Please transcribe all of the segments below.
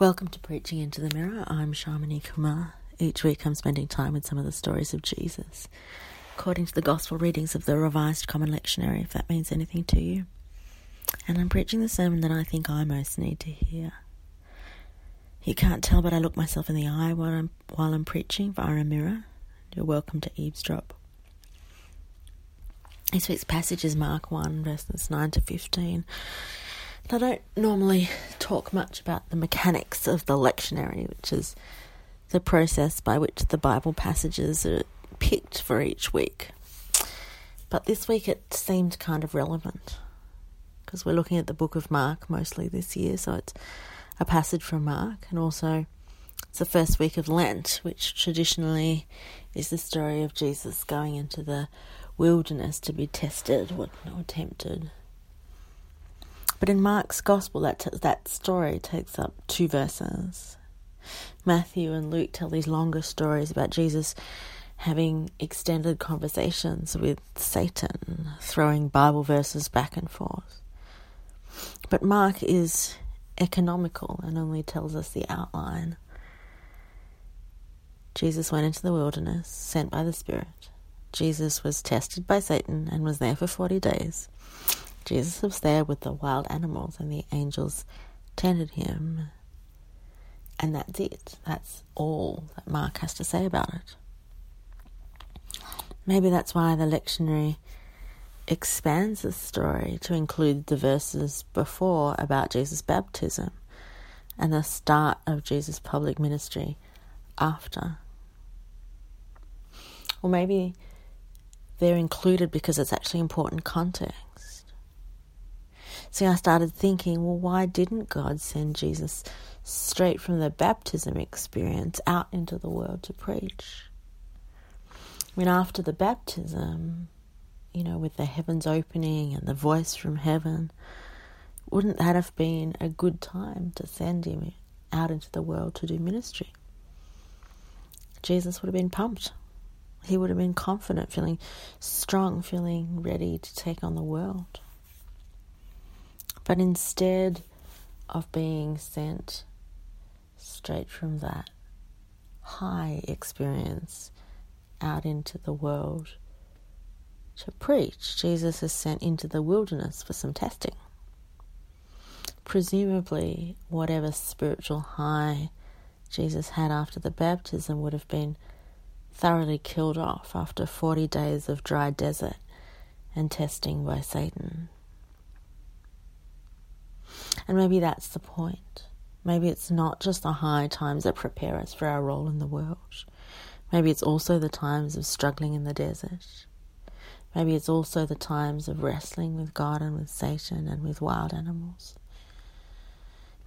Welcome to Preaching into the Mirror. I'm Shamini Kumar. Each week I'm spending time with some of the stories of Jesus, according to the Gospel readings of the Revised Common Lectionary, if that means anything to you. And I'm preaching the sermon that I think I most need to hear. You can't tell, but I look myself in the eye while I'm, while I'm preaching via a mirror. You're welcome to eavesdrop. This week's passage is Mark 1, verses 9 to 15. I don't normally talk much about the mechanics of the lectionary, which is the process by which the Bible passages are picked for each week. But this week it seemed kind of relevant because we're looking at the book of Mark mostly this year, so it's a passage from Mark, and also it's the first week of Lent, which traditionally is the story of Jesus going into the wilderness to be tested or, tempted. But in Mark's Gospel, that, t- that story takes up two verses. Matthew and Luke tell these longer stories about Jesus having extended conversations with Satan, throwing Bible verses back and forth. But Mark is economical and only tells us the outline. Jesus went into the wilderness, sent by the Spirit. Jesus was tested by Satan and was there for 40 days. Jesus was there with the wild animals, and the angels tended him. And that's it. That's all that Mark has to say about it. Maybe that's why the lectionary expands the story to include the verses before about Jesus' baptism and the start of Jesus' public ministry after. Or maybe they're included because it's actually important context. See, I started thinking, well, why didn't God send Jesus straight from the baptism experience out into the world to preach? I mean, after the baptism, you know, with the heavens opening and the voice from heaven, wouldn't that have been a good time to send him out into the world to do ministry? Jesus would have been pumped. He would have been confident, feeling strong, feeling ready to take on the world. But instead of being sent straight from that high experience out into the world to preach, Jesus is sent into the wilderness for some testing. Presumably, whatever spiritual high Jesus had after the baptism would have been thoroughly killed off after 40 days of dry desert and testing by Satan. And maybe that's the point. Maybe it's not just the high times that prepare us for our role in the world. Maybe it's also the times of struggling in the desert. Maybe it's also the times of wrestling with God and with Satan and with wild animals.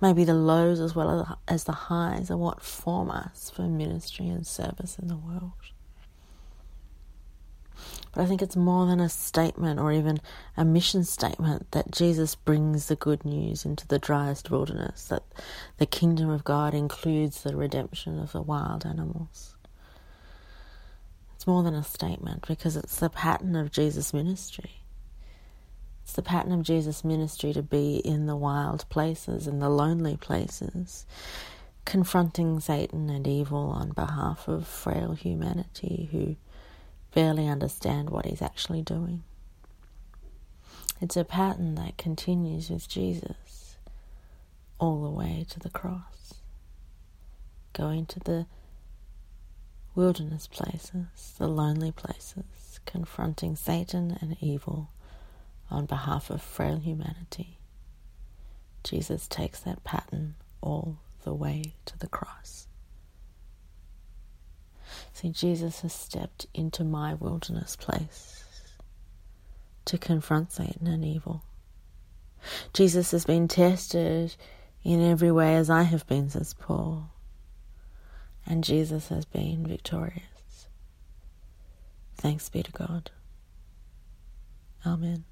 Maybe the lows as well as the highs are what form us for ministry and service in the world. But I think it's more than a statement or even a mission statement that Jesus brings the good news into the driest wilderness, that the kingdom of God includes the redemption of the wild animals. It's more than a statement because it's the pattern of Jesus' ministry. It's the pattern of Jesus' ministry to be in the wild places, in the lonely places, confronting Satan and evil on behalf of frail humanity who barely understand what he's actually doing. It's a pattern that continues with Jesus all the way to the cross, going to the wilderness places, the lonely places, confronting Satan and evil on behalf of frail humanity. Jesus takes that pattern all the way to the cross. See, Jesus has stepped into my wilderness place to confront Satan and evil. Jesus has been tested in every way as I have been, says Paul. And Jesus has been victorious. Thanks be to God. Amen.